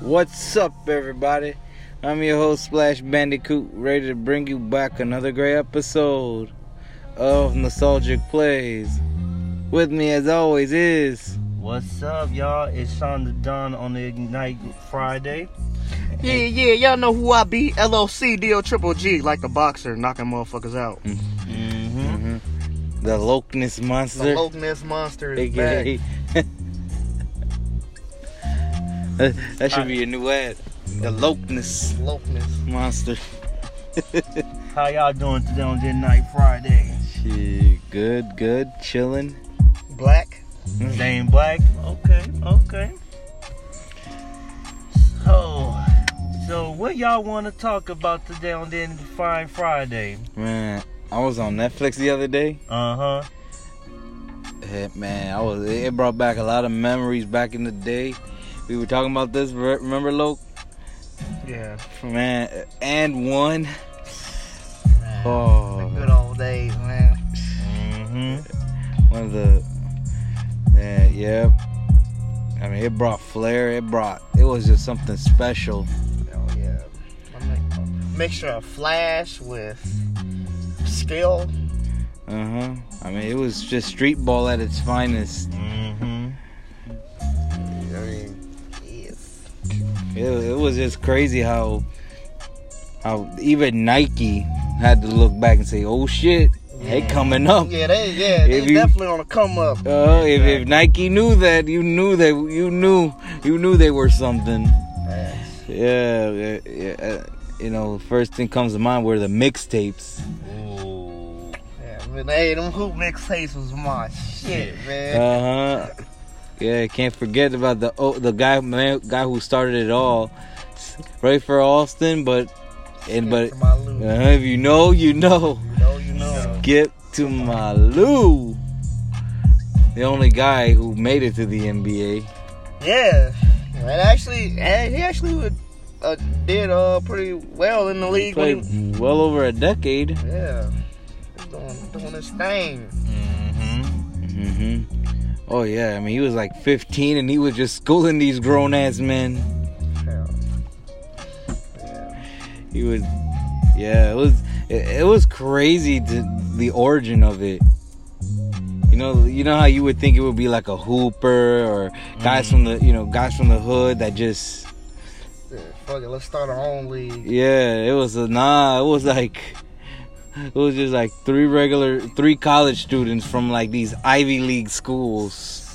What's up, everybody? I'm your host, Splash Bandicoot, ready to bring you back another great episode of Nostalgic Plays. With me, as always, is. What's up, y'all? It's Sean the Don on the Ignite Friday. Yeah, yeah, y'all know who I be. LOC, DO Triple G, like the boxer, knocking motherfuckers out. Mm-hmm. The Lokeness The Monster. Loch Ness Monster is AKA. back. That that should be a new ad. The mm. Lokeness Loch Ness. Monster. How y'all doing today on the Ignite Friday? Shit, good, good, chilling. Black. Mm. Dane Black. Okay, okay. So, so what y'all want to talk about today on the Fine Friday? Man, I was on Netflix the other day. Uh huh. Yeah, man, I was. It brought back a lot of memories back in the day. We were talking about this. Remember, Loke? Yeah. Man, And1. Man, Oh. the good old days, man. Mm-hmm. One of the. Yeah, yeah. I mean, it brought flair. It brought. It was just something special. Oh, yeah. A Mixture of flash with skill. Uh huh. I mean, it was just street ball at its finest. Mm-hmm. I mean. It, it was just crazy how. How even Nike had to look back and say, "Oh shit, they coming up." Yeah, they, yeah, they If you- definitely on a come up. Uh, if, if Nike knew that, you knew that you knew you knew they were something. Yeah, yeah, yeah. uh, You know, first thing comes to mind were the mixtapes. Ooh. Yeah, man, hey, them hoop mixtapes was my shit, man. Uh huh. Yeah, can't forget about the oh, the guy man, guy who started it all, Rafer Alston. But and but For my loot. uh, if you know, you know. You know, you know. Skip to My Lou, the only guy who made it to the NBA. Yeah, and actually, and he actually would, uh, did uh pretty well in the He league. played well over a decade. yeah, he's doing doing his thing. Mm-hmm. hmm Oh yeah, I mean he was like 15 and he was just schooling these grown ass men. Yeah. Yeah. He was, yeah, it was it, it was crazy to, the origin of it. You know, you know how you would think it would be like a hooper or guys mm-hmm. from the you know guys from the hood that just Yeah, Fuck it, let's start our own league. yeah. It was a nah. It was like. It was just like three regular, three college students from like these Ivy League schools.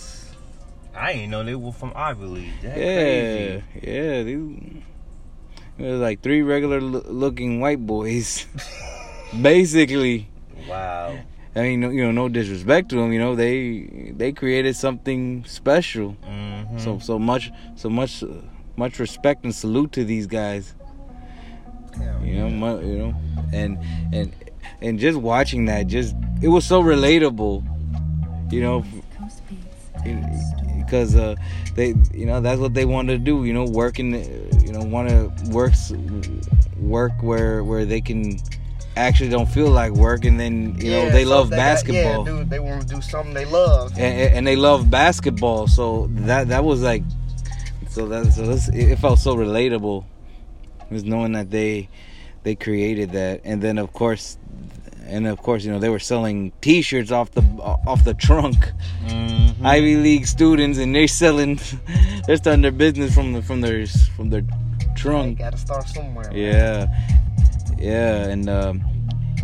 I didn't know they were from Ivy League. That's Yeah, crazy. yeah. These, it was like three regular lo- looking white boys. Basically, Wow. I mean, you know, no disrespect to them. You know, they they created something special. Mm-hmm. So so much so much uh, much respect and salute to these guys. Yeah. You know, mu- you know, and and and just watching that, just it was so relatable. You know, because uh, they, you know, that's what they want to do. You know, work working, you know, want to work work where where they can actually don't feel like work, and then you know they so love got- basketball. yeah, dude, they want to do something they love. and, and they love basketball. So that that was like, so that so this, it felt so relatable, was knowing that they they created that, and then of course, and of course, you know they were selling T-shirts off the off the trunk. Mm-hmm. Ivy League students, and they're selling, they're starting their business from the from their from their They trunk. got to start somewhere. man. Yeah, yeah, and um,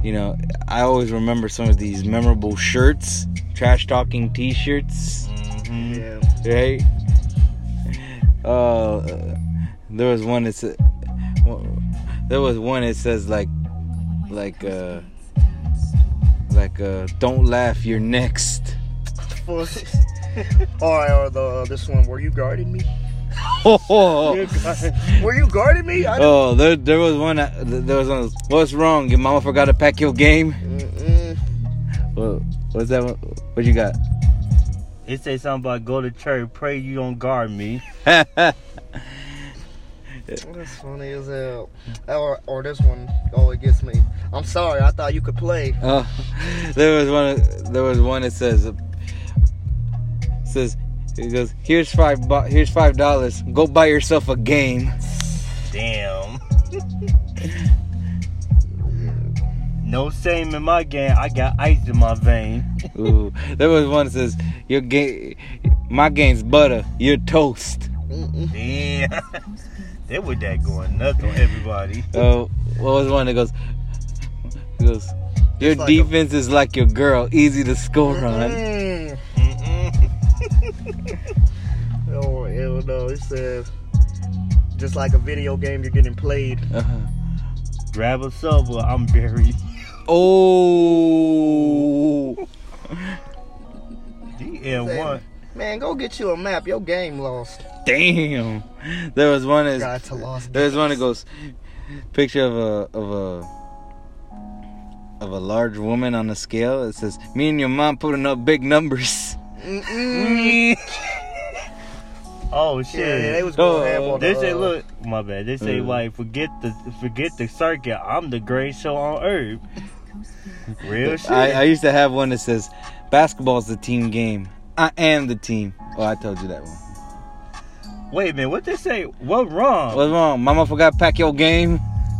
you know, I always remember some of these memorable shirts, trash talking T-shirts, Mm-hmm. Yeah. right? Uh, there was one that said, there was one that says like, like uh, like uh, don't laugh, you're next. all right or the this one, were you guarding me? Oh, Were you guarding me? I oh, there, there was one. that- There was one. What's wrong? Your mama forgot to pack your game. Mm-mm. What, what's that? One? What you got? It say something about go to church, pray you don't guard me. That's funny as hell. Or, or this one, oh, it gets me. I'm sorry, I thought you could play. Oh, there was one. There was one that says, says, He goes, "Here's five. Bu- here's five dollars. Go buy yourself a game." Damn. no same in my game. I got ice in my vein. Ooh, there was one that says, "Your game, my game's butter. You're toast." Mm-mm. Damn. They were that going nuts on everybody. Oh, what was one that goes? He goes, "Your It's like a- defense is like your girl, easy to score on." Mm. Mm-mm. Oh hell no! It says just like a video game, you're getting played. Uh-huh. Grab a silver, I'm buried. Oh, DN1. Man, go get you a map. Your game lost. damn! There was one that Got to lost. There's one that goes picture of a of a of a large woman on a scale. It says, "Me and your mom putting up big numbers." Oh shit. yeah, they was going Oh, ham on They say, look, my bad. They say, Mm. like, forget the forget the circuit. I'm the greatest show on earth. Real shit. I, I used to have one that says, "Basketball's the team game. I am the team." Oh, I told you that one. Wait a minute, what they say? What wrong? What's wrong? Mama forgot to pack your game.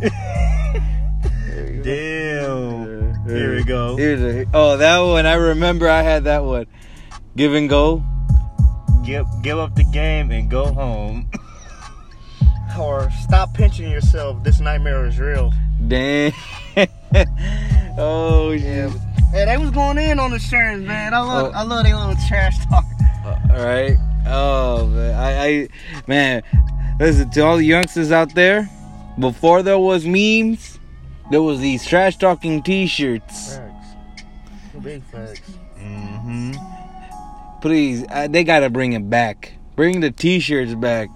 Damn. Here we go. Here's a, oh, that one. I remember I had that one. Give and go. Give give up the game and go home. Or stop pinching yourself. This nightmare is real. Damn. oh, Yeah. Yeah. They was going in on the Sherns, man. I love, Oh. I love they little trash talk. All right. Oh man, I, I, man, listen to all the youngsters out there. Before there was memes, there was these trash talking T-shirts. Facts. Big facts. Mm-hmm. Please, uh, they gotta bring it back. Bring the T-shirts back.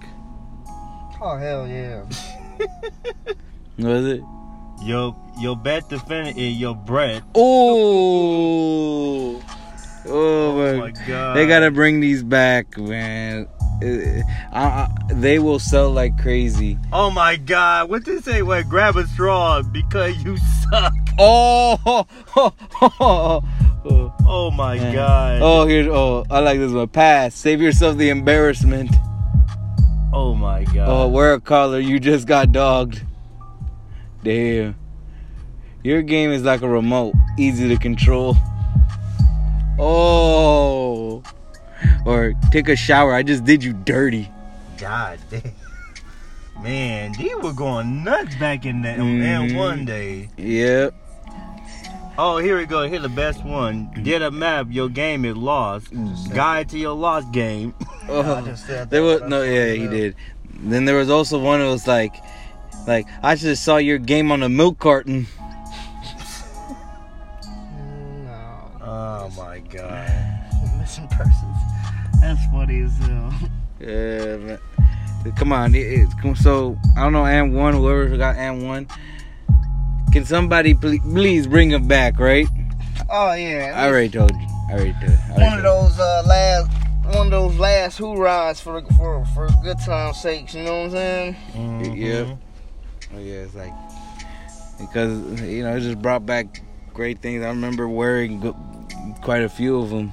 Oh hell yeah. Was it? Your your best defender is your breath. Oh, oh my. god. They gotta bring these back, man. Uh, I, I, they will sell like crazy. Oh my god. What did they say? Well, grab a straw because you suck. Oh, oh, Oh my Man. god. Oh, here. Oh, I like this one. Pass. Save yourself the embarrassment. Oh my god. Oh, wear a collar. You just got dogged. Damn. Your game is like a remote, easy to control. Oh. Or take a shower. I just did you dirty. God damn. Man, they were going nuts back in that Mhm. And1 day. Yep. Oh, here we go. Here the best one. Get a map. Your game is lost. Guide to your lost game. I Oh. just said There that, was no, yeah, he did. Then there was also one that was like, like I just saw your game on a milk carton. No. Oh my god. Missing persons. That's funny as hell. Yeah, man. Come on, it, it's come- so I don't know, And1, whoever got And1. Can somebody please, please bring him back, right? Oh yeah. I already told you. I already told. I already one of those uh, last one of those last hoorahs for for for good time's sakes. You know what I'm saying? Mhm. Yeah. Oh yeah, it's like because you know it just brought back great things. I remember wearing go- quite a few of them.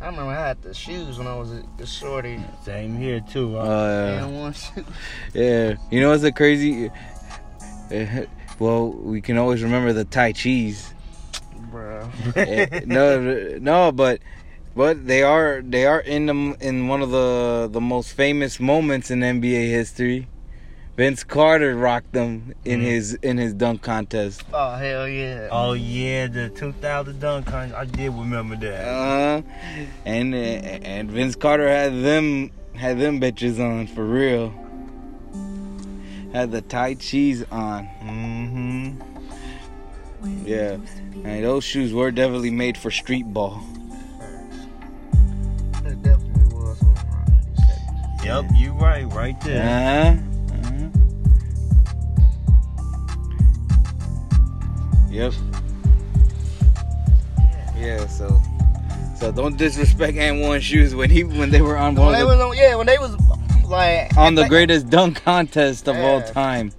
I remember I had the shoes when I was a, a shorty. Same here too. Uh, and yeah, you know what's a crazy? Well, we can always remember the Tai Chi's. Bro. Eh, no, no, but but they are they are in the in one of the the most famous moments in NBA history. Vince Carter rocked them in Mhm. his in his dunk contest. Oh hell yeah. Oh yeah, the 2000 dunk contest. I did remember that. Uh, and and Vince Carter had them had them bitches on for real. Had the Tai Chis on. Mm-hmm. Yeah, and those shoes were definitely made for street ball. It definitely was. You said- Yep, you right, right there. Uh-huh. uh-huh. Yep. Yeah, so so don't disrespect And1 shoes when he when they were on When one they of was on, yeah, when they was like on the like- greatest dunk contest of all time.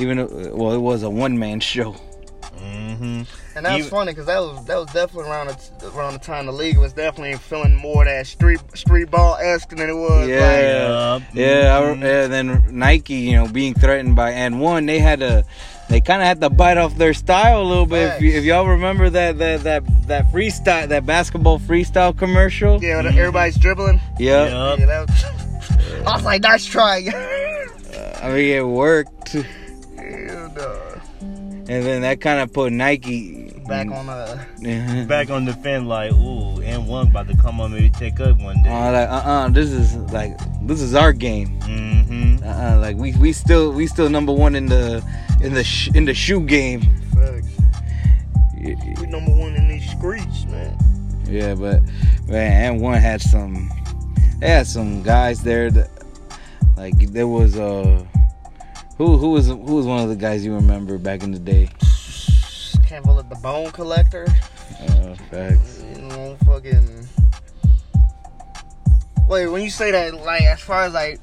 Even though, well, it was a one man show. Mm-hmm. And that's Even- funny because that was that was definitely around the, around the time the league was definitely feeling more that street street ball esque than it was. Yeah. Like, Yeah, I, Mhm. and then Nike, you know, being threatened by And1, they had to, they kind of had to bite off their style a little bit. If, you, if y'all remember that that that that freestyle, that basketball freestyle commercial, yeah, when everybody's dribbling. yeah, Yup. Yeah, was, I was like, nice try. I mean it worked, and Hell no. then that kind of put Nike Back on uh, the Back on the fence, like, ooh, And1 about to come on maybe take up one day. Uh, like, uh-uh, this is like this is our game. mm-hmm. Uh-uh, like we we still we still number one in the in the sh- in the shoe game. facts. we number one in these streets, man. Yeah, but man, And1 had some. They had some guys there that, like, there was uh, who who was who was one of the guys you remember back in the day? Can't believe the bone collector. Uh, facts. You know, fucking. Wait, when you say that, like, as far as like,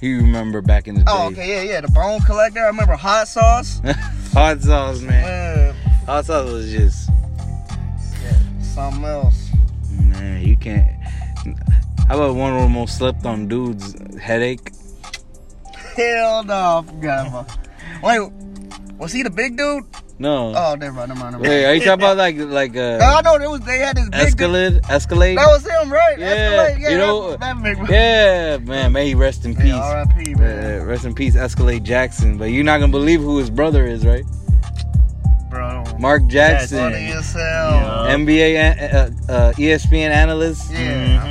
You remember back in the oh, day? oh, okay, yeah, yeah, the bone collector. I remember hot sauce. Hot sauce, man. Man, Hot sauce was just something else. man. You can't. How about one of the most slept on dudes? Headache. Hell no, I forgot about. Wait, was he the big dude? No. Oh, never mind, never mind. Never mind. Wait, are you talking about like like No, uh, I know there was they had this big dude. Escalade? Escalade? That was him, right? Yeah, Escalade, yeah, you know- that, that big one. Yeah, man. May he rest in peace. Yeah, R.I.P. Man. Uh, rest in peace, Escalade Jackson. But you're not gonna believe who his brother is, right? Bro, Mark Jackson, funny. Yeah. NBA, uh, uh, ESPN analyst. Yeah.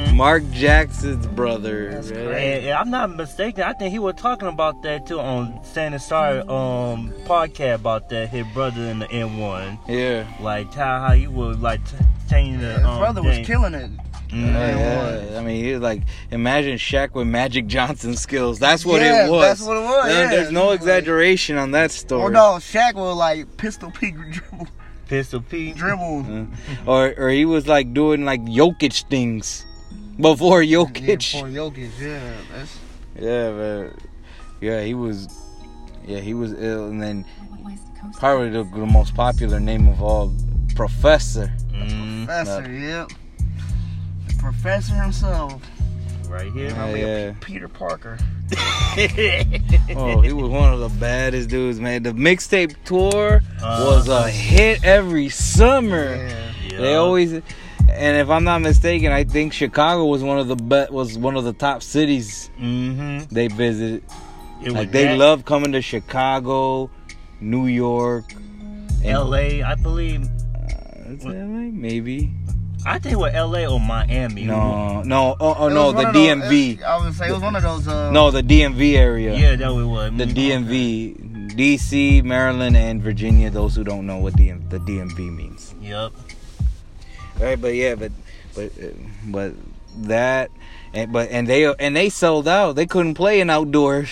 Mhm. Mark Jackson's brother. That's right? crazy. And, and I'm not mistaken. I think he was talking about that too on Santa Star um podcast about that his brother in the And1, Yeah. like how how he would like t- change the His um, brother was game. killing it. Mhm. Yeah, I mean, he was like, imagine Shaq with Magic Johnson skills. That's what Yeah, it was. that's what it was, There- yeah. There's no exaggeration on that story. Oh no, Shaq was like pistol P dribble, Pistol P. dribble. Uh, or or he was like doing like Jokic things before Yeah, Jokic. for Jokic, yeah. That's, Yeah, but yeah, he was. Yeah, he was ill, and then probably the, the most popular name of all, Professor. Mm, professor, yep. The professor himself. right here. Yeah, Remember yeah. Peter Parker. Oh, he was one of the baddest dudes, man. The mixtape tour Uh, was a hit every summer. Yeah. Yeah. They always, and if I'm not mistaken, I think Chicago was one of the be- was one of the top cities Mm-hmm. they visited. It Like they that, love coming to Chicago, New York, and- L.A. I believe. Uh, is that right? Maybe. I think it was L.A. or Miami. No, no, oh, oh no, the one of those- DMV. I was gonna say it was one of those. Uh, No, the DMV area. Yeah, that was what. The. DMV, DC, Maryland, and Virginia. Those who don't know what DM, the DMV means. Yep. Right, but yeah, but but but that and but and they and they sold out. They couldn't play in outdoors.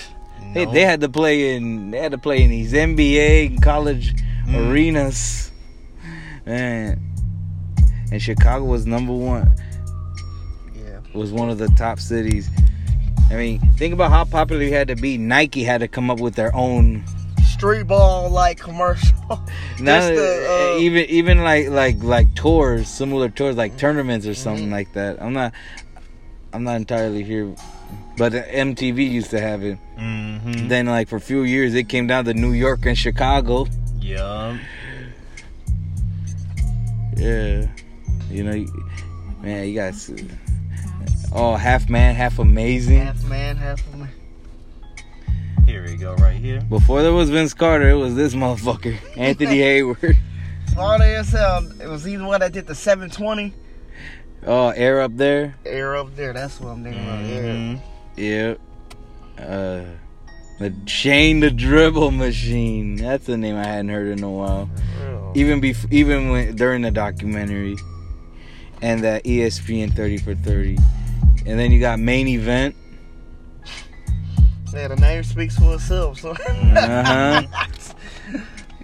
They, No. they had to play in they had to play in these NBA and college Mm. arenas. Man, and Chicago was number one. yeah. Was one of the top cities. I mean, think about how popular you had to be. Nike had to come up with their own. Street ball like commercial. Not, the, uh, even even like like like tours, similar tours, like tournaments or something Mhm. like that. I'm not I'm not entirely here, but MTV used to have it. Mm-hmm. Then like for a few years, it came down to New York and Chicago. Yep. Yeah, you know, man, you got. Oh, half man, half amazing. half man, half woman. Here we go, right here. Before there was Vince Carter, it was this motherfucker, Anthony Heyward. Florida SL. It was either one that did the 720 Oh, air up there. air up there. That's what I'm thinking about. Yeah. Mhm. Yep. Uh, the Shane the Dribble Machine. That's the name I hadn't heard in a while. Real. Even before, even when during the documentary, and that ESPN 30 for 30, and then you got main event. Yeah, the name speaks for itself. So. Uh-huh.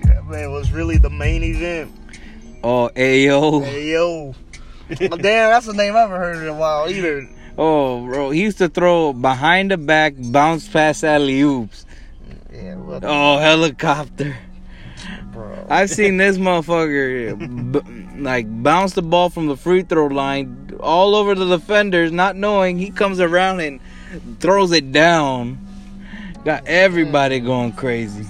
yeah, man, it was really the main event. Oh, Ayo. Hey yo. Damn, that's a name I haven't heard in a while either. Oh, bro, he used to throw behind the back, bounce past alley oops. Yeah, what Oh, helicopter. bro. I've seen this motherfucker b- like bounce the ball from the free throw line all over the defenders, not knowing he comes around and throws it down. Got everybody going crazy.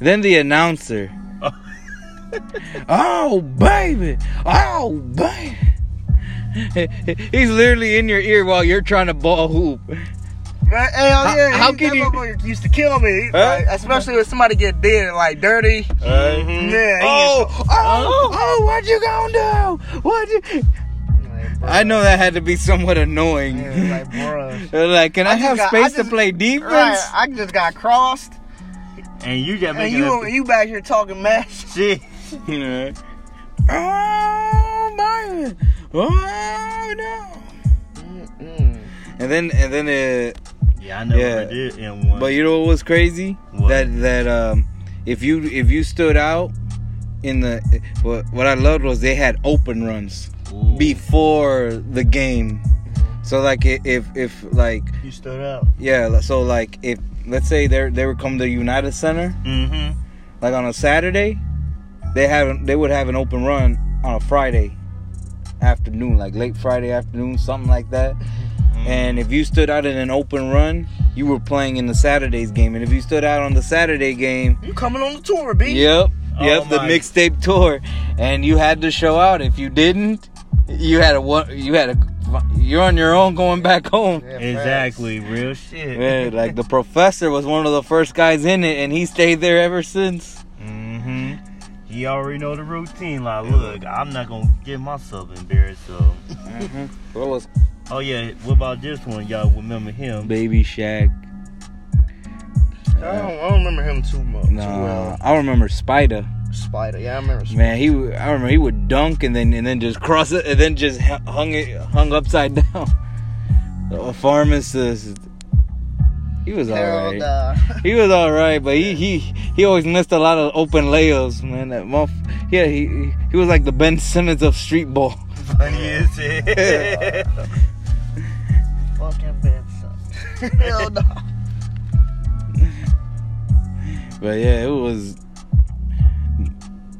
Then the announcer. oh baby, oh baby. He's literally in your ear while you're trying to ball hoop. Right? Hell oh, How- yeah, how he- can you- used to kill me, Huh? like, especially when somebody get dead like dirty. Uh-huh. Man, he Oh, used oh, oh, oh, what you gonna do? What you? To- like, bruh. I know that had to be somewhat annoying. Yeah, like, like, can I, I have got- space I to play defense? Right, I just got crossed, And you just and you a you back here talking mad shit. you know. Oh my! Oh no! Mm-mm. And then and then it. Yeah, I never Yeah. did in one. But you know what was crazy? What? That that um, if you if you stood out in the what what I loved was they had open runs Ooh. before the game. So like i- if if like You stood out. yeah, so like if let's say they they would come to United Center Mm-hmm. like on a Saturday, they have they would have an open run on a Friday afternoon, like late Friday afternoon, something like that. And if you stood out in an open run, you were playing in the Saturday's game. And if you stood out on the Saturday game, You coming on the tour, B? yep, Oh yep, the mixtape tour, and you had to show out. If you didn't, you had a one, you had a, you're on your own going back home. Yeah, Exactly, real shit. Man, like the professor was one of the first guys in it, and he stayed there ever since. Mm-hmm. He already know the routine. Like, look, I'm not gonna get myself embarrassed. So, What was oh yeah, what about this one? Y'all remember him? Baby Shaq? I don't, I don't remember him too much. Too well. I remember Spider. Spider. Yeah, I remember. Spider. Man, he would- I remember he would dunk and then and then just cross it and then just hung it hung upside down. The pharmacist. He was alright. Uh, He was alright, but he he he always missed a lot of open layups, man. That month, yeah, he he was like the Ben Simmons of street ball. Funny as shit. fucking bad son. Hell no. But yeah, it was.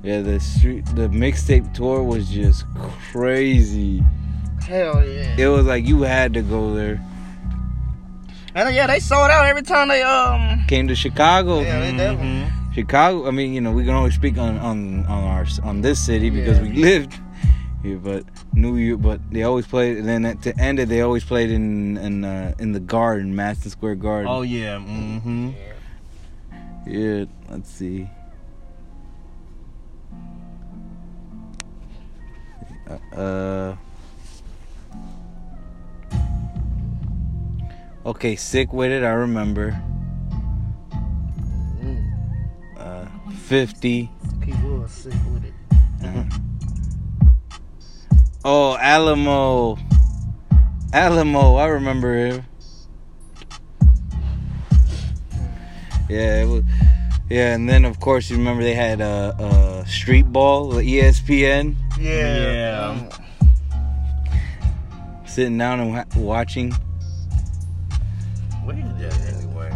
Yeah, the street, the mixtape tour was just crazy. Hell yeah. It was like you had to go there. And yeah, they sold out every time they um. Came to Chicago. Yeah, they definitely. Mhm. Chicago. I mean, you know, we can only speak on on on our on this city because Yeah. we lived here. But New York, but they always played. And then at, to end it, they always played in in uh, in the Garden, Madison Square Garden. Oh yeah. Mm-hmm. yeah. Let's see. Uh. Okay, sick with it. I remember. Uh, fifty. He was sick with it. Uh-huh. Oh, Alamo. Alamo, I remember him. Yeah, it was, yeah, and then of course you remember they had uh, uh, Street Ball, ESPN, Yeah. Yeah. sitting down and wa- watching. What is that anyway?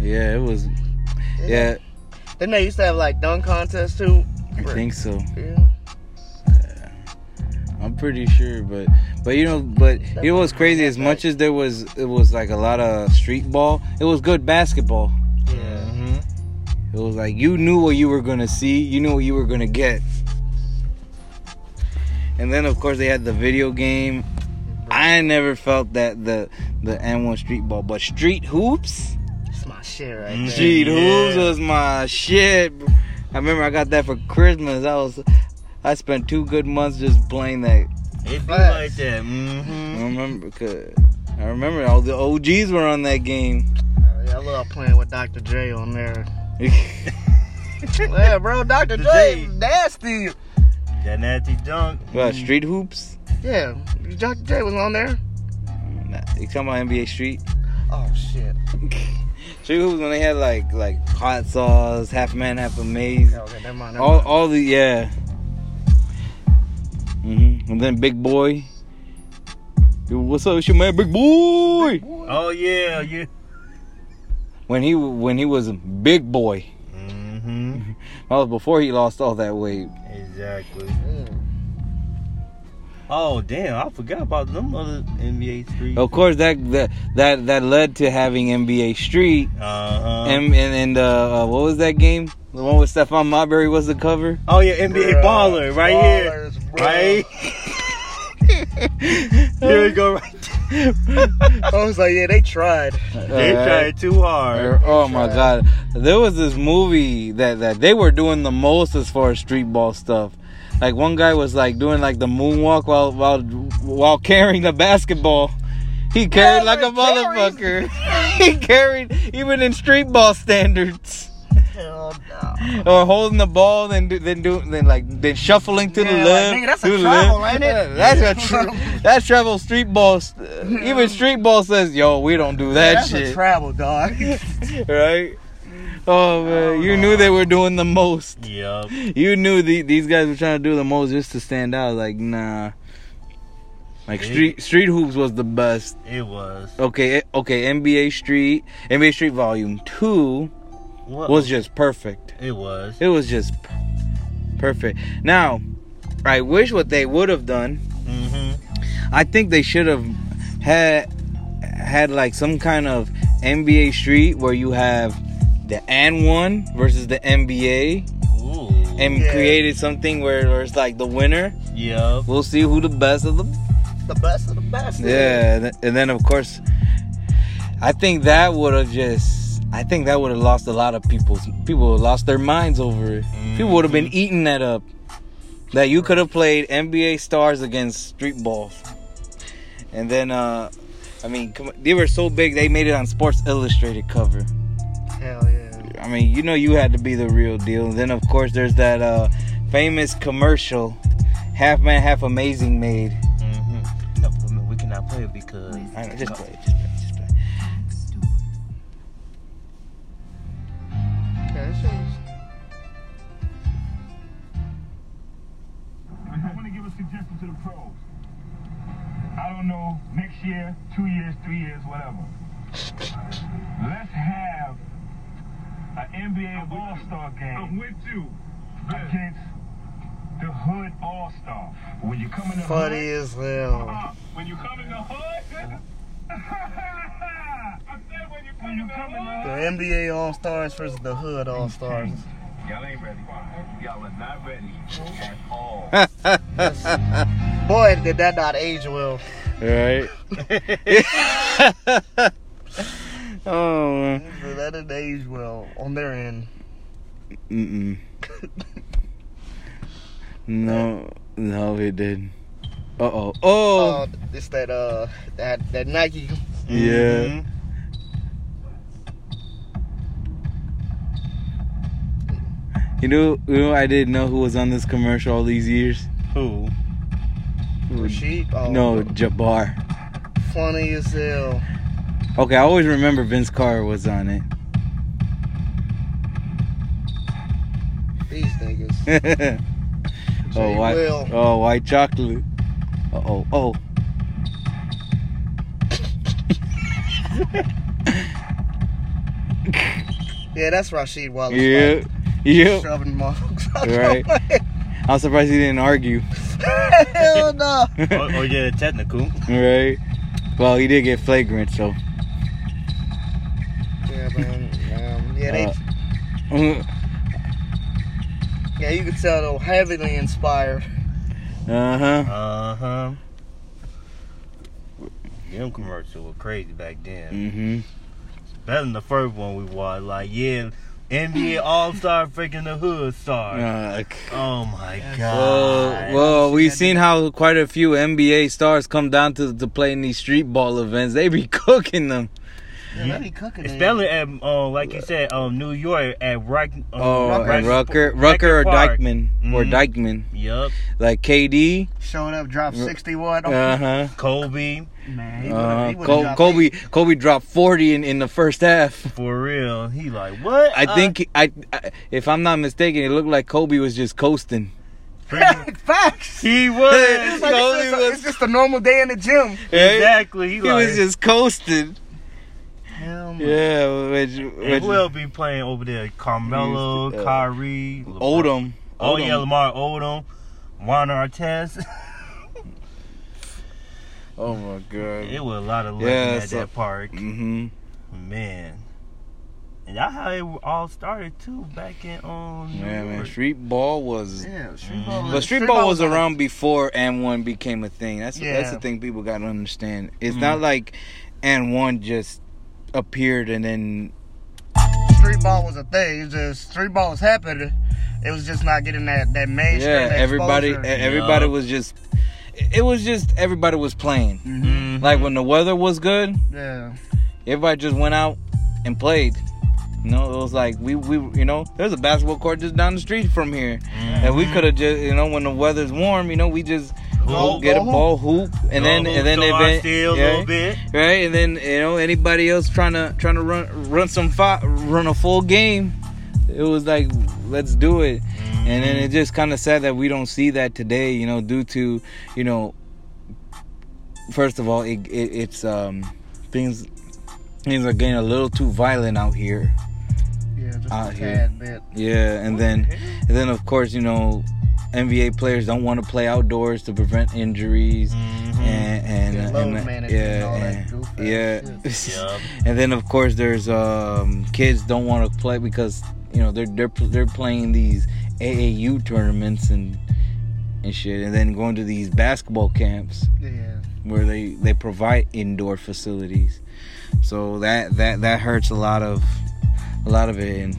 Yeah, it was. Yeah, Then they used to have like dunk contests too. I think so. Yeah. I'm pretty sure, but but you know, but you know what's crazy? As much as there was, it was like a lot of street ball. It was good basketball. Yeah. Mm-hmm. It was like you knew what you were gonna see, you knew what you were gonna get. And then of course they had the video game. I never felt that the the And1 street ball, but street hoops, It's my shit right Mm. there. street Yeah. hoops was my shit. I remember I got that for Christmas. I was I spent two good months just playing that. It be like that. I Mm-hmm. remember, cause I remember all the OGs were on that game. Uh, yeah, I love playing with Dr. J on there. yeah, bro, Dr. J J. nasty. That nasty dunk. What, street hoops? Yeah, Dr. J was on there. Nah, you talking about NBA Street? Oh shit. Street hoops when they had like like hot sauce, half man, half amaze. Yeah, okay, never mind. Never All mind. all the yeah. hmm And then Big Boy. Yo, what's up, it's your man, Big Boy? Oh yeah, yeah. When he when he was a Big Boy, That was before he lost all that weight. Exactly. Mm. Oh damn! I forgot about them other NBA street. Of course, that that that, that led to having NBA Street Uh huh. and and, and uh, uh, what was that game? The one with Stephon Marbury was the cover. oh yeah, NBA Bruh, baller right ballers, here, bruh. right. here we go. Right. I was like, yeah, they tried. they Alright. tried too hard. Oh my god, there was this movie that that they were doing the most as far as street ball stuff. Like one guy was like doing like the moonwalk while while while carrying the basketball. He carried like a motherfucker. he carried even in street ball standards. Hell no. or holding the ball, then do, then do then like then shuffling to Yeah, the like, left. nigga, that's a to travel, left. ain't it? That's a tra- that's travel street ball. Even street ball says, "Yo, we don't do that shit. That's a shit." travel, dog. right? Oh man, you knew they were doing the most. Yup. You knew the, these guys were trying to do the most just to stand out. Like nah, like street street hoops was the best. It was. Okay, eh, okay, NBA Street, NBA Street Volume Two What was just perfect. It was. It was just perfect. Now, I wish what they would have done. Mm-hmm. I think they should have had had like some kind of NBA Street where you have the And1 versus the NBA Ooh. and Yeah. created something where, where it's like the winner. Yup. We'll see who the best of the the best of the best. yeah, and and then of course, I think that would have just. I think that would have lost a lot of people's people lost their minds over it. People would have been eating that up. That you could have played NBA stars against street balls, and then uh, I mean, come on, they were so big they made it on Sports Illustrated cover. Hell yeah. I mean, you know, you had to be the real deal. And then, of course, there's that uh, famous commercial, Half Man, Half Amazing made. Mm-hmm. No, I mean, we cannot play it because. I know, just play, it, just play, it, just play. it. Okay, that I want to give a suggestion to the pros. I don't know, next year, two years, three years, whatever. Let's have an NBA All Star game. I'm with you. Against the Hood All Star. When you come in the funny hood, as hell. uh, when you come in the hood. I said when you come in the. The NBA All Stars versus the Hood All Stars. Y'all ain't ready. Y'all are not ready at all. Boy, did that not age well. Right? Oh, man. That didn't age well on their end. Mm-mm. No, no, it didn't. Uh-oh. Oh! Oh, it's that uh that that Nike. Yeah. You know, you know, I didn't know who was on this commercial all these years. Who? Rasheed. Oh, No, Jabbar. Funny as hell. Okay, I always remember Vince Carter was on it. These niggas. oh, white, Will. oh, white chocolate. Uh oh, oh. Yeah, that's Rasheed Wallace. Yeah, yeah. Shoving motherfuckers. Right. I'm surprised he didn't argue. Hell no. oh, oh yeah, technical. Right. Well, he did get flagrant, so. Yeah. Um, yeah, they. Uh yeah, you could tell they were heavily inspired. Uh huh. Uh huh. Them commercials were crazy back then. Mm-hmm. Better than the first one we watched. Like, yeah, NBA All Star freaking the Hood Star. Uh, Oh my well, god. well, we've seen how quite a few NBA stars come down to to play in these street ball events. They be cooking them. Yeah, they be cooking. Especially at, um, like you said, um, New York at Rock. Um, Oh, Rucker. and Rucker, Rucker or Park. Dyckman or Mhm. Dyckman, Yup. like KD. Showed up, dropped 61. Uh huh. Kobe, Man, he Uh, he Col- Kobe, eight. Kobe dropped forty in, in the first half. for real. He like, what? I Uh, think I, I, if I'm not mistaken, it looked like Kobe was just coasting. freaking- Facts. he was. It's, like, Kobe it's, just a, was- it's just a normal day in the gym. Right? Exactly. He, He like, was just coasting. Him. Yeah, which, And which who else be playing over there? Carmelo, Uh, Kyrie, Odom. Oh Odom. yeah, Lamar Odom, Ron Artest. Oh my god. it was a lot of legend Yeah, at so- that park, Mm-hmm. man. And that's how it all started too, back in um. Yeah, man. Street ball was. Yeah, street ball. But street ball was on- around before And1 became a thing. That's that's the thing people got to understand. It's Mhm. not like And1 just appeared and then Street ball was a thing. It was just street ball was happening. It was just not getting that that mainstream. yeah, everybody exposure. everybody Yeah. was just it was just everybody was playing. Mhm. Mhm. Like when the weather was good, Yeah. everybody just went out and played. You know, it was like we we you know, there's a basketball court just down the street from here. And we Mhm. could have just you know when the weather's warm, you know, we just Go- go get a hoop. ball hoop and then Go and then hoop, they throw our been- yeah, little bit. right? And then you know anybody else trying to trying to run run some fi- run a full game, it was like let's do it. And then it just kind of sad that we don't see that today, you know, due to you know. First of all, it, it it's um things things are getting a little too violent out here. Yeah, just Out a here. tad bit. Yeah, and then and then of course you know NBA players don't want to play outdoors to prevent injuries Mhm. and and, Yeah, and, load management and all and- goof ass yeah. Yup. and then of course there's um kids don't want to play because you know they're they're they're playing these AAU tournaments and and shit and then going to these basketball camps Yeah. where they they provide indoor facilities so that that that hurts a lot of a lot of it and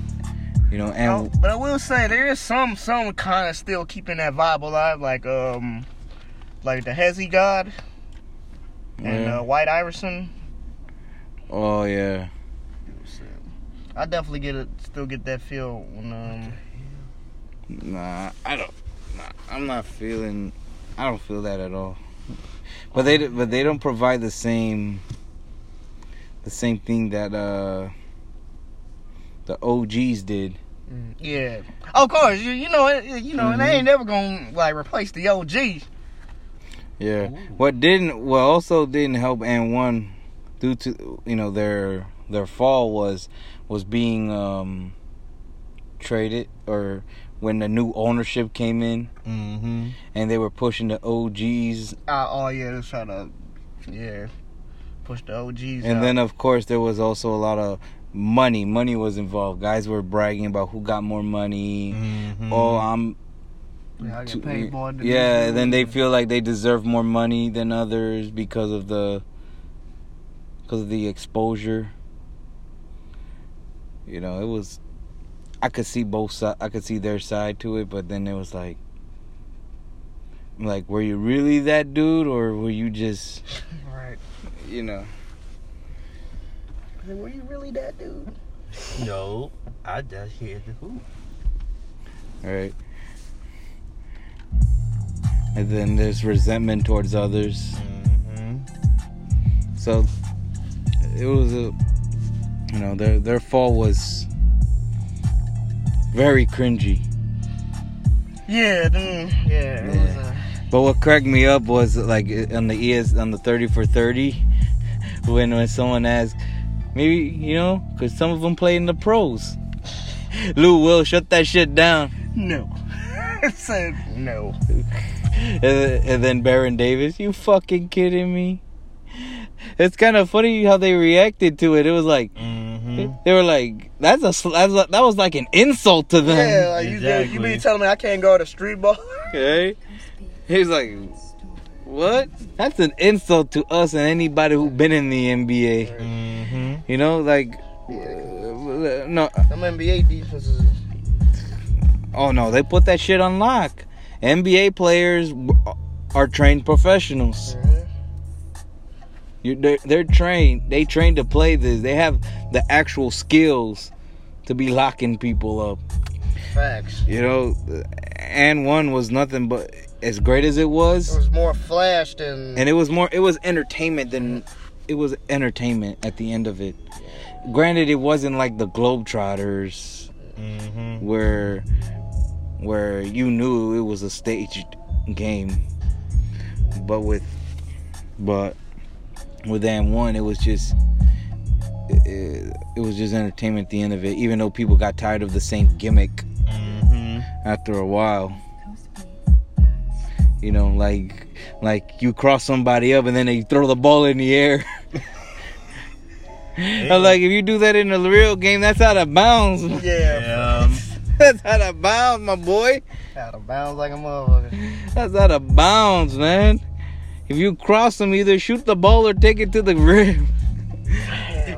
you know and but I will say there is some some kind of still keeping that vibe alive, like um, like the Hezi God and Yeah. uh, White Iverson. oh yeah I definitely get it, still get that feel when um, Nah, I don't. Nah, I'm not feeling. I don't feel that at all. But they, but they don't provide the same, the same thing that uh, the OGs did. yeah, of course you you know you know and they Mhm. ain't never gonna like replace the OGs. Yeah. Ooh. What didn't, what also didn't help And1, due to you know their their fall was was being um traded or when the new ownership came in Mhm. and they were pushing the OGs Uh, oh yeah, they're trying to yeah push the OGs. And out. then, of course, there was also a lot of money. Money was involved. Guys were bragging about who got more money. Mhm. Oh, I'm. Yeah, I too- get paid more yeah, this then they feel like they deserve more money than others because of the because of the exposure. You know, it was. I could see both sides. I could see their side to it, but then it was like, like, were you really that dude, or were you just, right. you know? I Were you really that dude? No, I just hear the hoop. All right. And then there's resentment towards others. Mhm. So it was a you know, their their fall was very cringy. Yeah, then, yeah. It was, Yeah. uh, But what cracked me up was like on the ES on the 30 for 30 when when someone asked maybe you know cuz some of them play in the pros. Lou will shut that shit down. no. I said no. and, and then Baron Davis, you fucking kidding me? It's kind of funny how they reacted to it. It was like Mhm. they were like, "That's a that's a, that was like an insult to them." Yeah, like you, you be telling me I can't go to street ball. Okay, he's like, "What? That's an insult to us and anybody who's been in the NBA." Mhm. You know, like, uh, no, Them NBA defenses. oh no, they put that shit on lock. NBA players are trained professionals. Mhm. You, they're, they're trained. They trained to play this. They have the actual skills to be locking people up. Facts. You know, And1 was nothing but as great as it was, It was, was more flash than. and it was more. It was entertainment than it was entertainment at the end of it. Granted, it wasn't like the Globetrotters Mhm. where where you knew it was a staged game, but with but with And1, it was just it, it was just entertainment at the end of it. Even though people got tired of the same gimmick Mm-hmm. after a while. You know, like like you cross somebody up and then they throw the ball in the air. I'm like, if you do that in a real game, that's out of bounds. Yeah. Um, That's out of bounds, my boy. Out of bounds like a motherfucker. That's out of bounds, man. If you cross them, either shoot the ball or take it to the rim.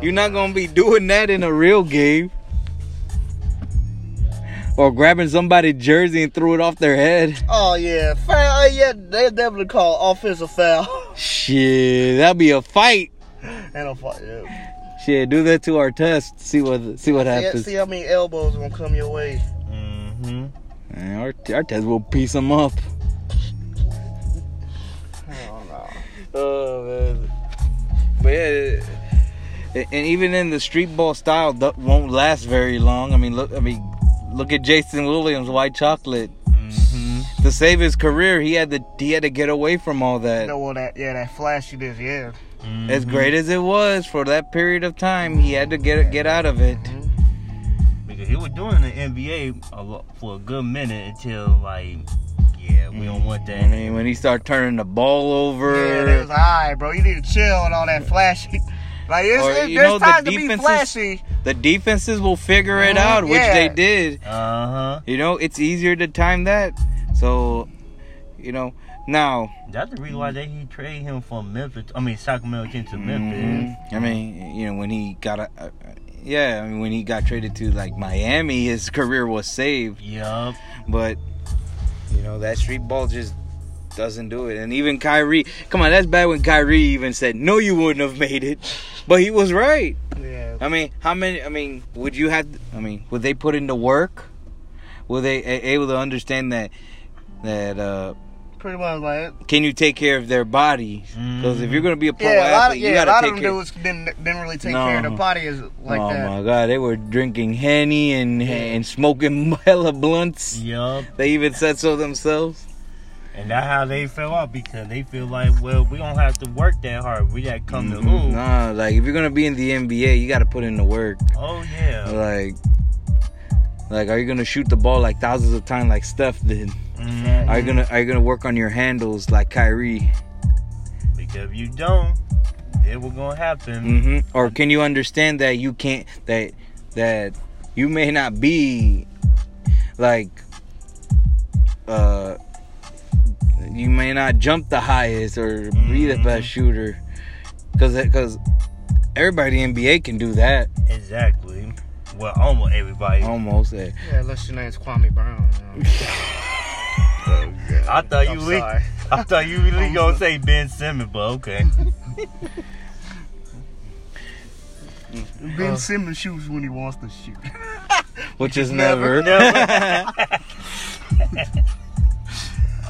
You're not gonna be doing that in a real game. Or grabbing somebody's jersey and threw it off their head. Oh yeah, foul. Yeah, they definitely call offensive foul. Shit, that'd be a fight. and a fuck. Yeah. Shit, do that to Artest. See what see what See, happens. see how many elbows gonna come your way. mm-hmm. Man, our, Artest will piece them up. Oh no. Oh man. But yeah, and and even in the street ball style, that won't last very long. I mean, look. I mean, look at Jason Williams, White Chocolate. Mm-hmm. To save his career, he had to he had to get away from all You that. know what that? Yeah, that flashiness. Yeah. As great as it was for that period of time, he had to get get out of it. because he was doing the NBA a lo- for a good minute until like, yeah, we don't want that. I mean, when he started turning the ball over, Yeah, they was like, all right, bro. You need to chill and all that flashy. Like it's, Or, it's you there's know, the time to be defenses- flashy. the defenses will figure it Mhm, out, which yeah. they did. Uh huh. You know, it's easier to time that. So, you know, now That's the reason why they he traded him from Memphis. I mean Sacramento came to Memphis. Mhm. I mean, you know, when he got a, uh, yeah, I mean, when he got traded to like Miami, his career was saved. Yup. But you know, that street ball just doesn't do it. And even Kyrie, come on, that's bad when Kyrie even said, "No, you wouldn't have made it," but he was right. Yeah. I mean, how many? I mean, would you have? I mean, would they put in the work? Were they able to understand that? That uh, Pretty much like can you take care of their bodies? Because if you're gonna be a pro yeah, a lot of, athlete, you yeah, a gotta lot take of them care. dudes didn't didn't really take No. care of their bodies like oh that. Oh my god, they were drinking henny and and smoking hella blunts. Yup. They even said so themselves. And that's how they fell out because they feel like, well, we don't have to work that hard. We got to come to Mhm. who? Nah, like if you're gonna be in the NBA, you gotta put in the work. Oh yeah. Like, like are you gonna shoot the ball like thousands of times like Steph did? Mhm. Are you gonna are you gonna work on your handles like Kyrie? Because if you don't, it will gonna happen. hmm Or can you understand that you can't that that you may not be like uh you may not jump the highest or be the best shooter because because everybody in the NBA can do that Exactly. Well, almost everybody. almost. eh. Yeah, unless your name's Kwame Brown. You know. I thought you I'm really, sorry. I thought you really gonna say Ben Simmons, but okay. Ben Simmons shoots when he wants to shoot. Which is never. Never.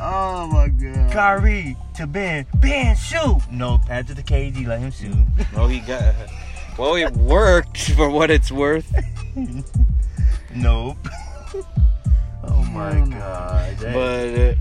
Oh my god. Kyrie to Ben. Ben shoot. No, pass it to KD. Let him shoot. well, he got. Well, it worked for what it's worth. Nope. oh my god. That- But uh,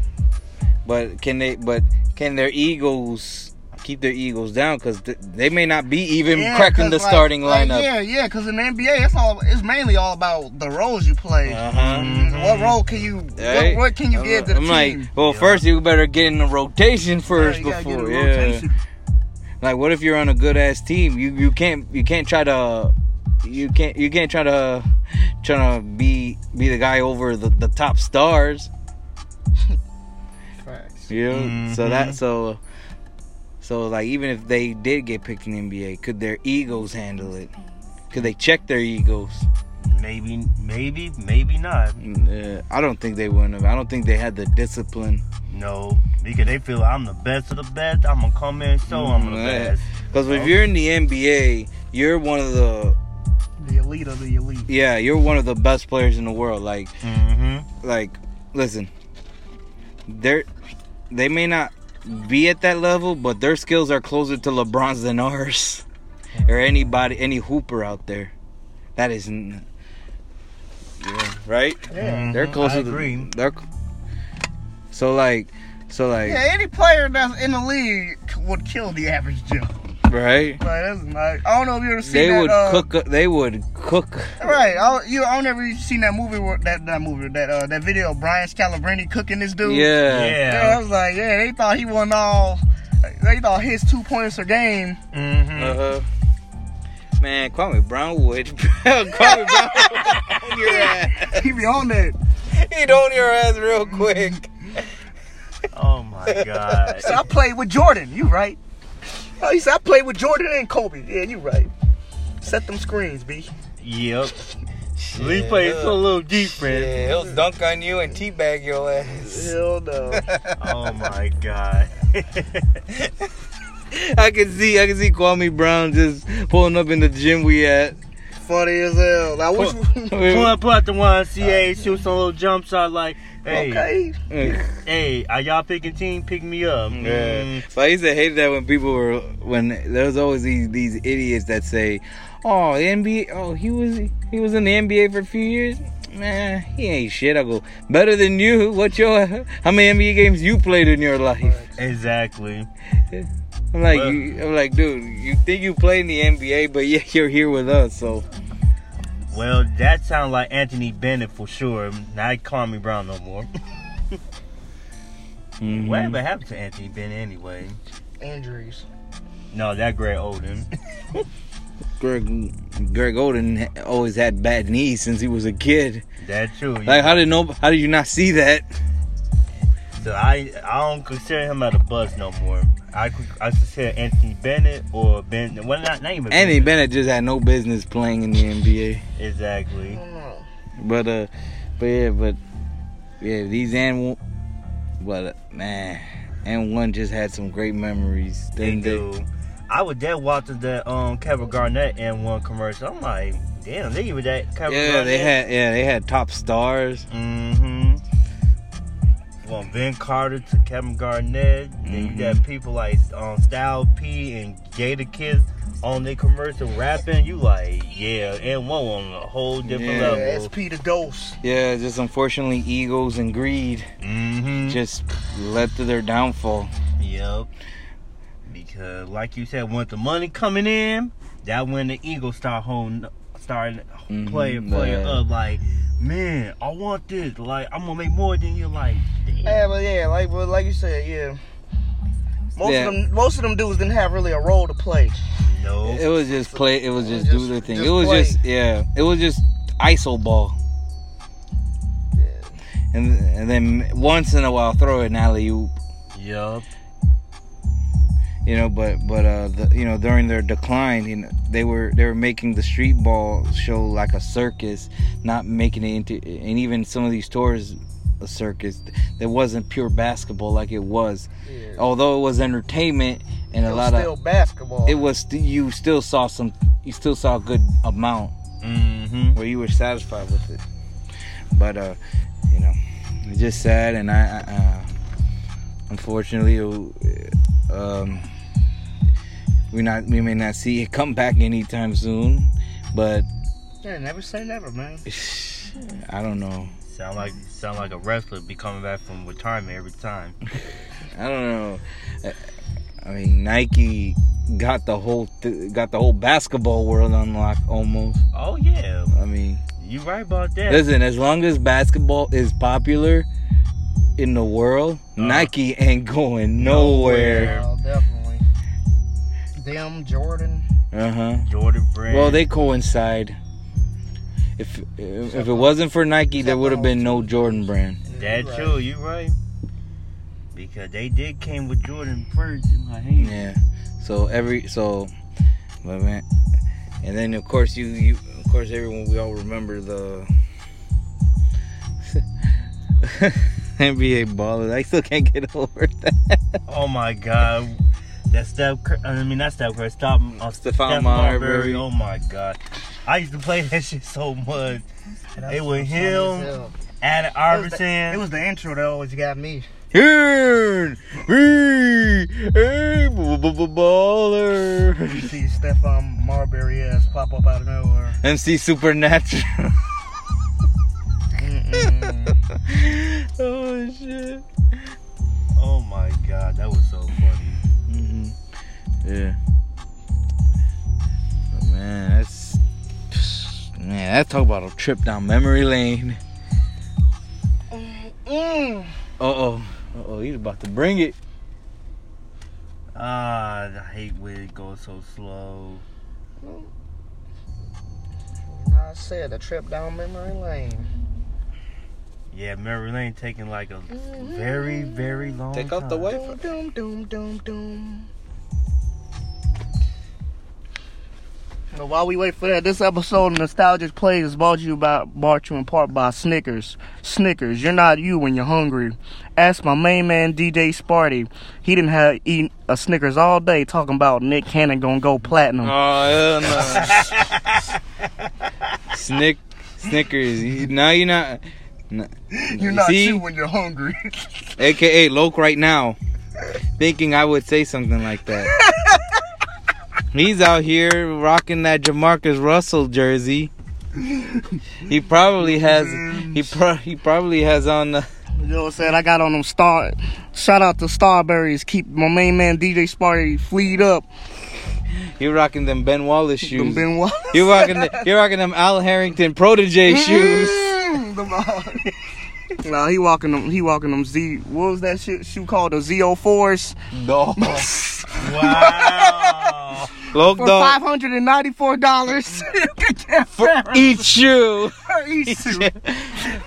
but can they? But can their egos keep their egos down? Because th- they may not be even Yeah, cracking the like- starting like, lineup. yeah, yeah, because in the NBA, it's all it's mainly all about the roles you play. Uh-huh. Mm, What role can you Right? what, what can you I'm, give to the I'm team? like, well, Yeah. first you better get in the rotation first Yeah, you get before, a yeah. Like, what if you're on a good ass team? You you can't you can't try to you can't you can't try to try to be be the guy over the, the top stars. Facts. You know, so that so so like even if they did get picked in the NBA, could their egos handle it? Could they check their egos? maybe, maybe, maybe not. Uh, I don't think they wouldn't have. I don't think they had the discipline. No, because they feel I'm the best of the best. I'm gonna come in and show I'm the Mm, yeah. best. Because if you're in the NBA, you're one of the The elite of the elite. yeah, you're one of the best players in the world. Like Mm-hmm. like listen, they're they may not be at that level, but their skills are closer to LeBron's than ours, or anybody any hooper out there. That isn't. Yeah, right. Yeah. Mm-hmm. They're closer. I agree. To, they're so like so like Yeah, any player that's in the league would kill the average Joe. Right? Like that's nice. I don't know if you ever seen They that. would uh, cook. They would cook. Right. I, you, I don't ever seen that movie. Where, that that movie. That uh, that video of Brian Scalabrine cooking this dude. Yeah. Yeah. I was like, yeah, they thought he won all. They thought his two points a game. Mm-hmm. Uh huh. Man, Kwame Brown would. Kwame Brown would on your ass. He be on that. He'd on your ass real quick. Oh my god. So I played with Jordan. You right? Oh, he said I played with Jordan and Kobe. Yeah, you right. Set them screens, b. yep. We played so little defense. Yeah, he'll dunk on you and teabag your ass. Hell no. Oh my god. I can see, I can see Kwame Brown just pulling up in the gym we at. Funny as hell. I wish. pull up, pull out the one CA, shoot some little jump shot like, hey, okay. hey, are y'all picking team? Pick me up. Yeah. Mm. But I used to hate that when people were when there was always these these idiots that say, "Oh, the NBA. Oh, he was he was in the NBA for a few years. Man, he ain't shit." I go, "Better than you. What your how many NBA games you played in your life?" Exactly. I'm like, Well- you, I'm like, dude, you think you play in the NBA, but yeah, you're here with us, so Well, that sounds like Anthony Bennett for sure. Not Kwame Brown no more. Mhm. Whatever happened to Anthony Bennett anyway? Injuries. No, that Greg Oden. Greg Greg Oden always had bad knees since he was a kid. That's true. Like, how did no? How did you not see that? So I I don't consider him at a buzz no more. I I consider Anthony Bennett or Ben. Well, not, not even Anthony Bennett just had no business playing in the NBA. Exactly. But uh, but yeah, but yeah, these and but uh, man, And1 just had some great memories. They do. I was there watching that um Kevin Garnett And1 commercial. I'm like, damn, they even that Kevin Yeah, Garnett. they had yeah they had top stars. Mm-hmm. From Vin Carter to Kevin Garnett, then Mhm. you got people like um, Styles P and Jadakiss on their commercial rapping. You like, yeah, And1 on a whole different Yeah. Yeah, level. SP the Ghost. Yeah, just unfortunately egos and greed Mm-hmm. just led to their downfall. Yep. Because, like you said, once the money coming in, that when the ego start holding, starting Mhm, playing, playing up. Like, man, I want this. Like, I'm gonna make more than you. Like, damn. Yeah, but yeah, like but like you said, yeah. Most Yeah. of them, most of them dudes didn't have really a role to play. no. It was just play. It was It was just do just- their thing. It was play. just yeah. It was just ISO ball. And and then once in a while throw an alley oop. Yup. You know but but uh the, you know during their decline you know they were they were making the street ball show like a circus not making it into and even some of these tours a circus that wasn't pure basketball like it was Yeah. although it was entertainment and it a lot still of basketball. it was st- you still saw some you still saw a good amount Mm-hmm. where you were satisfied with it but uh you know it's just sad and i, I uh, unfortunately it, um we not we may not see it come back anytime soon but yeah, never say never, man. i don't know Sound like sound like a wrestler be coming back from retirement every time. i don't know i mean nike got the whole th- got the whole basketball world unlocked almost Oh yeah, i mean you right about that. listen as long as basketball is popular in the world Uh-huh. nike ain't going nowhere Oh, definitely. Them, Jordan. uh-huh Jordan Brand. Well, they coincide. If if if it wasn't for Nike, there would have been no Jordan brand. That's Right. true. You right. Because they did came with Jordan first. Like, hey, Yeah. So every so, but man, and then of course you you of course everyone we all remember the NBA ballers. I still can't get over that. Oh my God. That Steph, I mean not Steph Curry, stop, uh, Stephon Marbury. Oh my God, I used to play that shit so much. It was him, hell. Allen It was, the, it was the intro that always got me. Here, we, hey, baller. You see Stephon Marbury ass pop up out of nowhere. MC Supernatural. Oh shit. Oh my God, that was so funny. Yeah. But man, that's man, that talk about a trip down memory lane. Mm. Uh oh. Uh oh, he's about to bring it. Ah, uh, I hate when it goes so slow. Mm. I said a trip down memory lane. Yeah, memory lane taking like a mm-hmm. very, very long Take off the wafer. Doom, doom, doom, doom. So while we wait for that, this episode of Nostalgic Plays is brought to you by brought you in part by Snickers. Snickers, you're not you when you're hungry. Ask my main man DJ Sparty. He didn't have eat a Snickers all day talking about Nick Cannon gonna go platinum. Oh hell no. Snick Snickers. You- Now you're not. n- you're not see? you when you're hungry. AKA Loke right now, thinking I would say something like that. He's out here rocking that Jamarcus Russell jersey. He probably has. He pro- he probably has on. The, You know what I'm saying? I got on them star. Shout out to Starburys. Keep my main man DJ Sparty fleed up. he rocking them Ben Wallace Them shoes. Ben Wallace. He rocking. The, he rocking them Al Harrington protege mm-hmm. shoes. Uh, Them, nah, he walking them. He walking them Z. What was that shit shoe called? The Z04s No. Wow. Loke for five hundred and ninety four dollars. for each shoe. each shoe.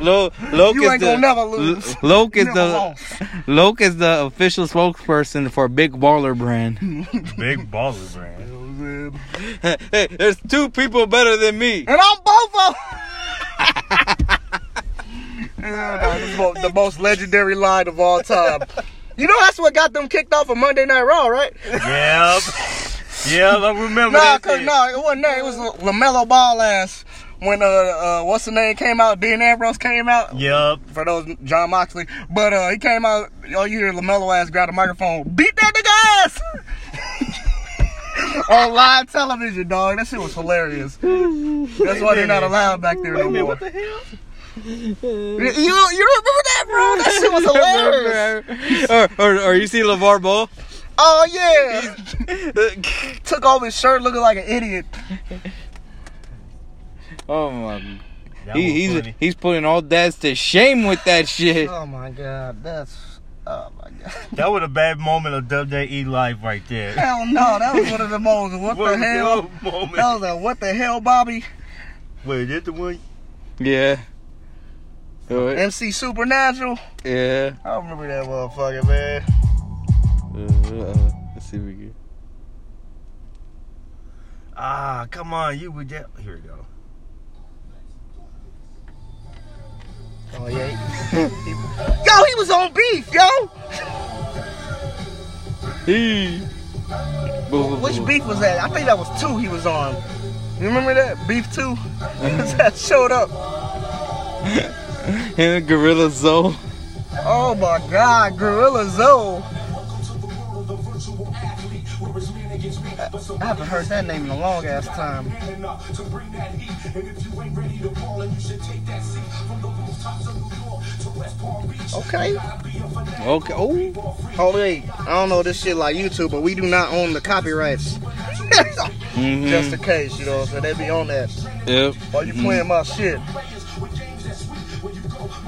Lo- Loke You is ain't the, gonna never lose. L- Loke is Never the lost. Loke is the official spokesperson for Big Baller Brand. Big baller brand. hey, there's two people better than me. And I'm both of them. yeah, no, this is mo- the most legendary line of all time. You know that's what got them kicked off of Monday Night Raw, right? Yep. Yep, I remember Nah, that. cause no, it wasn't that. It was Lamelo Ball ass when uh, uh what's the name came out. Dean Ambrose came out. Yep. For those Jon Moxley, but uh he came out. All you hear Lamelo ass grab the microphone, beat that nigga ass. On live television, dog. That shit was hilarious. That's why they're not allowed back there no more. What the hell? You, you remember that, bro? That shit was hilarious. or, or, or you see LeVar Ball? Oh yeah. Took off his shirt looking like an idiot. oh my. That He, was he's funny. he's putting all dads to shame with that shit. Oh my god, that's oh my god. That was a bad moment of WWE life right there. Hell no, that was one of the most what the hell? a moment. That was a what the hell, Bobby? Wait, is that the one? Yeah. Uh, MC Supernatural. Yeah. I don't remember that motherfucker, man. Uh, let's see if we get. Ah, come on, you would. Get here we go. Oh yeah. he- yo, he was on beef, yo. Hey. Which beef was that? I think that was two he was on. You remember that? Beef two? that showed up. And Gorilla Zoe. Oh my god, Gorilla Zoe. I haven't heard that name in a long ass time. Okay. Okay. Oh. Oh wait, I don't know this shit like YouTube, but we do not own the copyrights. Mhm. Just in case, you know, so they be on that. Yep. Are you playing my shit.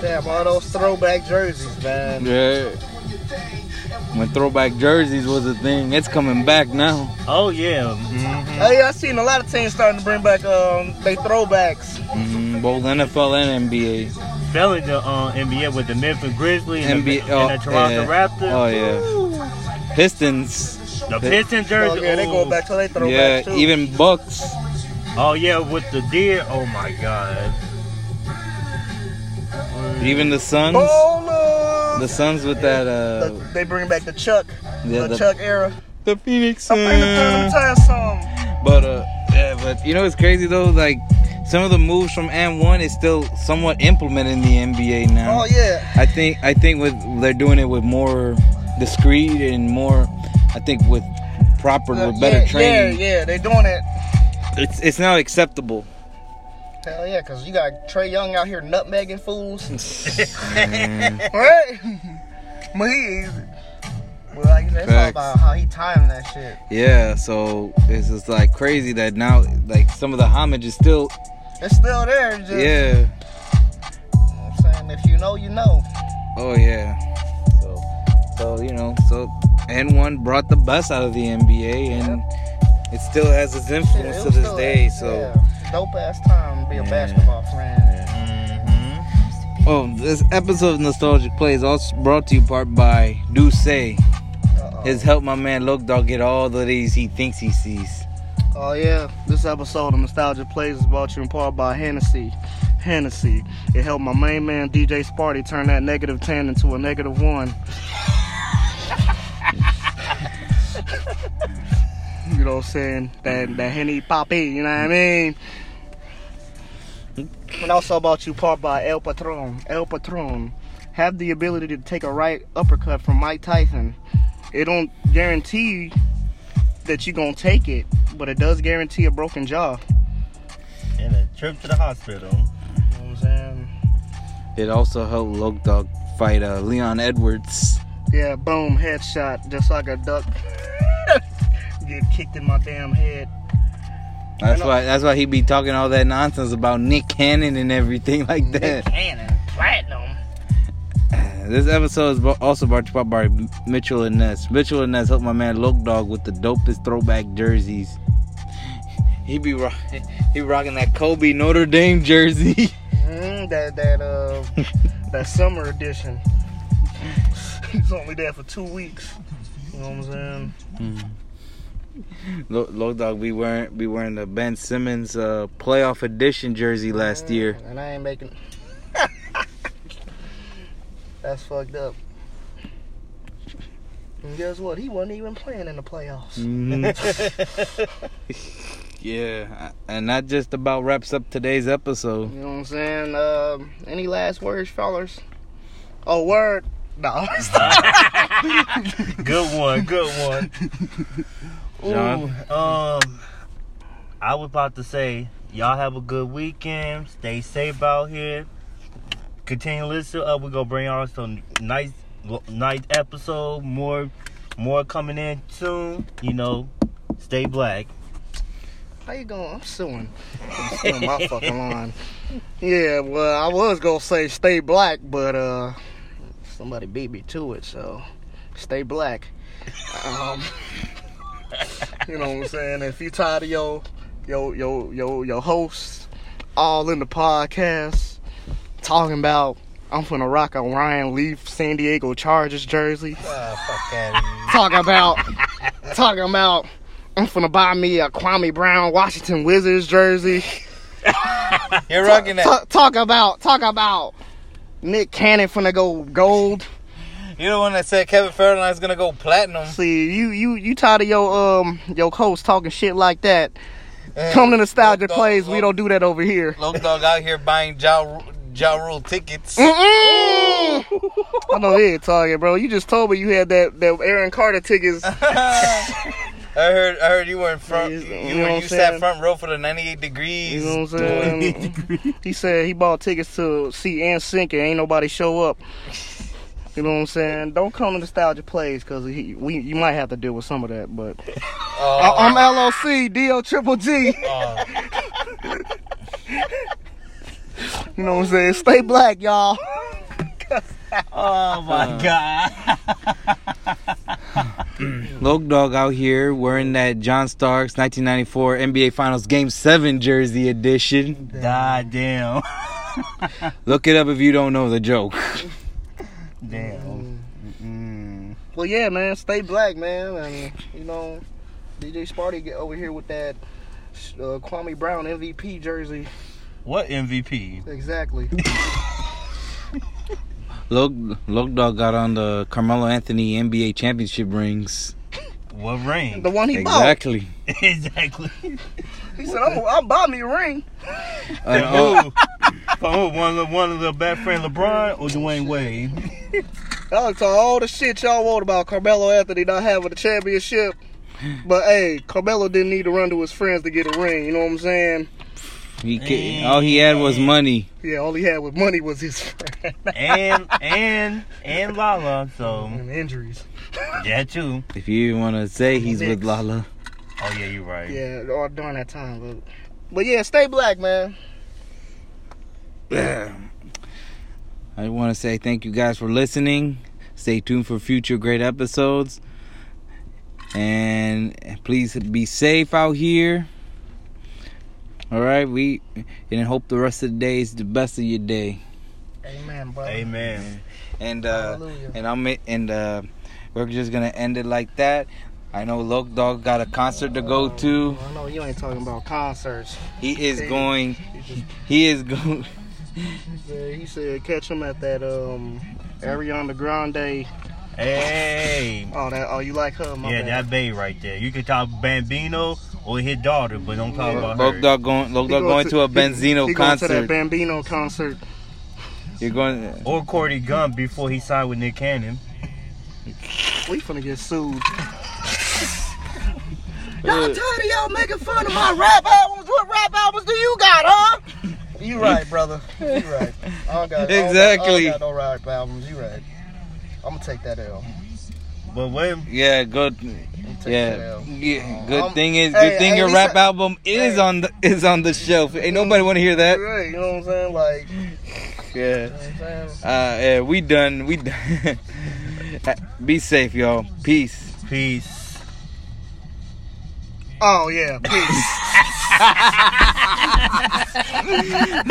Damn, all those throwback jerseys, man. Yeah. When throwback jerseys was a thing, it's coming back now. Oh yeah. hmm Hey, I seen a lot of teams starting to bring back um they throwbacks. hmm Both NFL and NBA. Especially the uh, NBA with the Memphis Grizzlies and, NBA. the, Oh, and the Toronto yeah. Raptors. Oh yeah. Pistons. The Pistons jersey. Oh, yeah, they go back to they throwbacks Yeah. too. Even Bucks. Oh yeah, with the deer. Oh my god. Even the Suns. Ballers. The Suns with that. Uh. The- they bring back the Chuck, Yeah, the, the- Chuck era. The Phoenix I'm finna Suns. tell them song. But uh, yeah, but you know what's crazy though? Like some of the moves from And1 is still somewhat implemented in the NBA now. Oh yeah. I think I think with they're doing it with more discreet and more. I think with proper with better yeah, training, Yeah, yeah, they're doing it. It's it's now acceptable. Hell yeah, cause you got Trae Young out here nutmegging fools, right? but he, well, like you said, it's all about how he timed that shit. yeah, so it's just like crazy that now like some of the homage is still It's still there. Just, yeah. You know what I'm saying if you know, you know. Oh yeah. So so you know so N one brought the best out of the NBA and it still has its influence It to this day. So. yeah, dope ass time to be a Yeah. basketball fan. Mm-hmm. Oh, this episode of Nostalgic Play is also brought to you part by Duce. Has helped my man Loke Dog get all the these he thinks he sees. Oh yeah, this episode of Nostalgia Plays is brought to you in part by Hennessy. Hennessy. It helped my main man DJ Sparty turn that negative ten into a negative one. You know what I'm saying? That that Henny Poppy, you know what I mean? And also about you part by El Patron. El Patron. Have the ability to take a right uppercut from Mike Tyson. It don't guarantee that you're gonna take it, but it does guarantee a broken jaw. And a trip to the hospital. You know what I'm saying? It also helped Loke Dog fight uh, Leon Edwards. Yeah, boom, headshot, just like a duck. Get kicked in my damn head. That's why that's why he be talking all that nonsense about Nick Cannon and everything like that. Cannon, platinum. This episode is also brought to you by Mitchell and Ness. Mitchell and Ness helped my man Loke Dog with the dopest throwback jerseys. He be rock- he rocking that Kobe Notre Dame jersey. Mm, that that uh that summer edition. He's only there for two weeks. You know what I'm saying? Lo- Loke Dog be wearing be wearing the Ben Simmons uh, playoff edition jersey last year. And I ain't making. That's fucked up. And guess what? He wasn't even playing in the playoffs. Mhm. yeah, and that just about wraps up today's episode. You know what I'm saying? Um, any last words, fellas? Oh, word. No. Good one, good one. John? Ooh, um, I was about to say, y'all have a good weekend. Stay safe out here. Continue to listen up. We're gonna bring y'all some nice, nice episode. More, more coming in soon. You know, stay black. How you going? I'm suing. I'm suing my fucking line. Yeah, well, I was gonna say stay black, but uh, somebody beat me to it, so stay black. Um, you know what I'm saying? If you tired of your your your your your hosts all in the podcast talking about I'm finna rock a Ryan Leaf San Diego Chargers jersey. Ah, talking about talking about I'm finna buy me a Kwame Brown Washington Wizards jersey. You're rocking Talk, talk about talk about Nick Cannon finna go gold. You're the one that said Kevin Federline's gonna go platinum. See, you you you tired of your um your host talking shit like that. Come to nostalgia Dog, plays. We don't do that over here. Loke Dog out here buying Ja, ja Rule tickets. I know they ain't talking, bro. You just told me you had that that Aaron Carter tickets. I heard, I heard you were in front. You You, know you, you sat front row for the 98 degrees. You know what I'm saying? he said he bought tickets to see NSYNC and ain't nobody show up. You know what I'm saying? Don't come to Nostalgia Plays because we you might have to deal with some of that. But Oh, I- uh, I'm LOC, DO Triple G. oh. You know what I'm saying? Stay black, y'all. Oh my uh. God. Loke Dog out here wearing that John Starks 1994 NBA Finals Game 7 jersey edition. God damn. Look it up if you don't know the joke. Damn. Mm. Well, yeah, man. Stay black, man. And you know, DJ Sparty get over here with that uh, Kwame Brown MVP jersey. What MVP? Exactly. Loke, Loke Dog got on the Carmelo Anthony NBA championship rings. What ring? The one he Exactly. exactly. bought. He said, "I'm, I'm buy me a ring." An O- Who? From who? One of the, one of the best friend LeBron or Dwyane Wade? Y'all talk all the shit y'all want about Carmelo Anthony not having a championship. But hey, Carmelo didn't need to run to his friends to get a ring. You know what I'm saying? he ca- all he had was money. Yeah, all he had with money was his friend. and and and Lala. So and injuries. Yeah, too. If you want to say he's with Lala, yeah, you're right. Yeah, all during that time. But, but yeah, stay black, man. I want to say thank you guys for listening. Stay tuned for future great episodes. And please be safe out here. All right, we and hope the rest of the day is the best of your day. Amen, brother. Amen. And uh Hallelujah. and I'm and uh we're just going to end it like that. I know Loke Dog got a concert to go to. I know you ain't talking about concerts. He is Hey. going He just he is going Yeah, he said catch him at that um Ariana Grande. Hey. Oh, that oh you like her? My yeah, bad. that babe right there. You can talk Benzino or his daughter, but don't talk Yeah. about Loke her. Dog going Loke Dog going to a he- Benzino he going to that. Benzino concert. You're going Or Cordy Gunn before he signed with Nick Cannon. We finna get sued. Y'all tired of y'all making fun of my rap albums? What rap albums do you got, huh? You right, brother. You right. I don't got, I don't got- I Exactly. don't got no rap albums. You right. I'm gonna take that L. But when Yeah, good. I'm gonna take that Yeah, yeah. Good Um, thing is, hey, good thing hey, your rap I- album is hey. on the is on the shelf. Ain't nobody want to hear that. Right, you know what I'm saying? Like, Yeah. you know what I'm saying? Uh, yeah, we done. We done. Be safe, y'all. Peace. peace. Oh yeah, peace.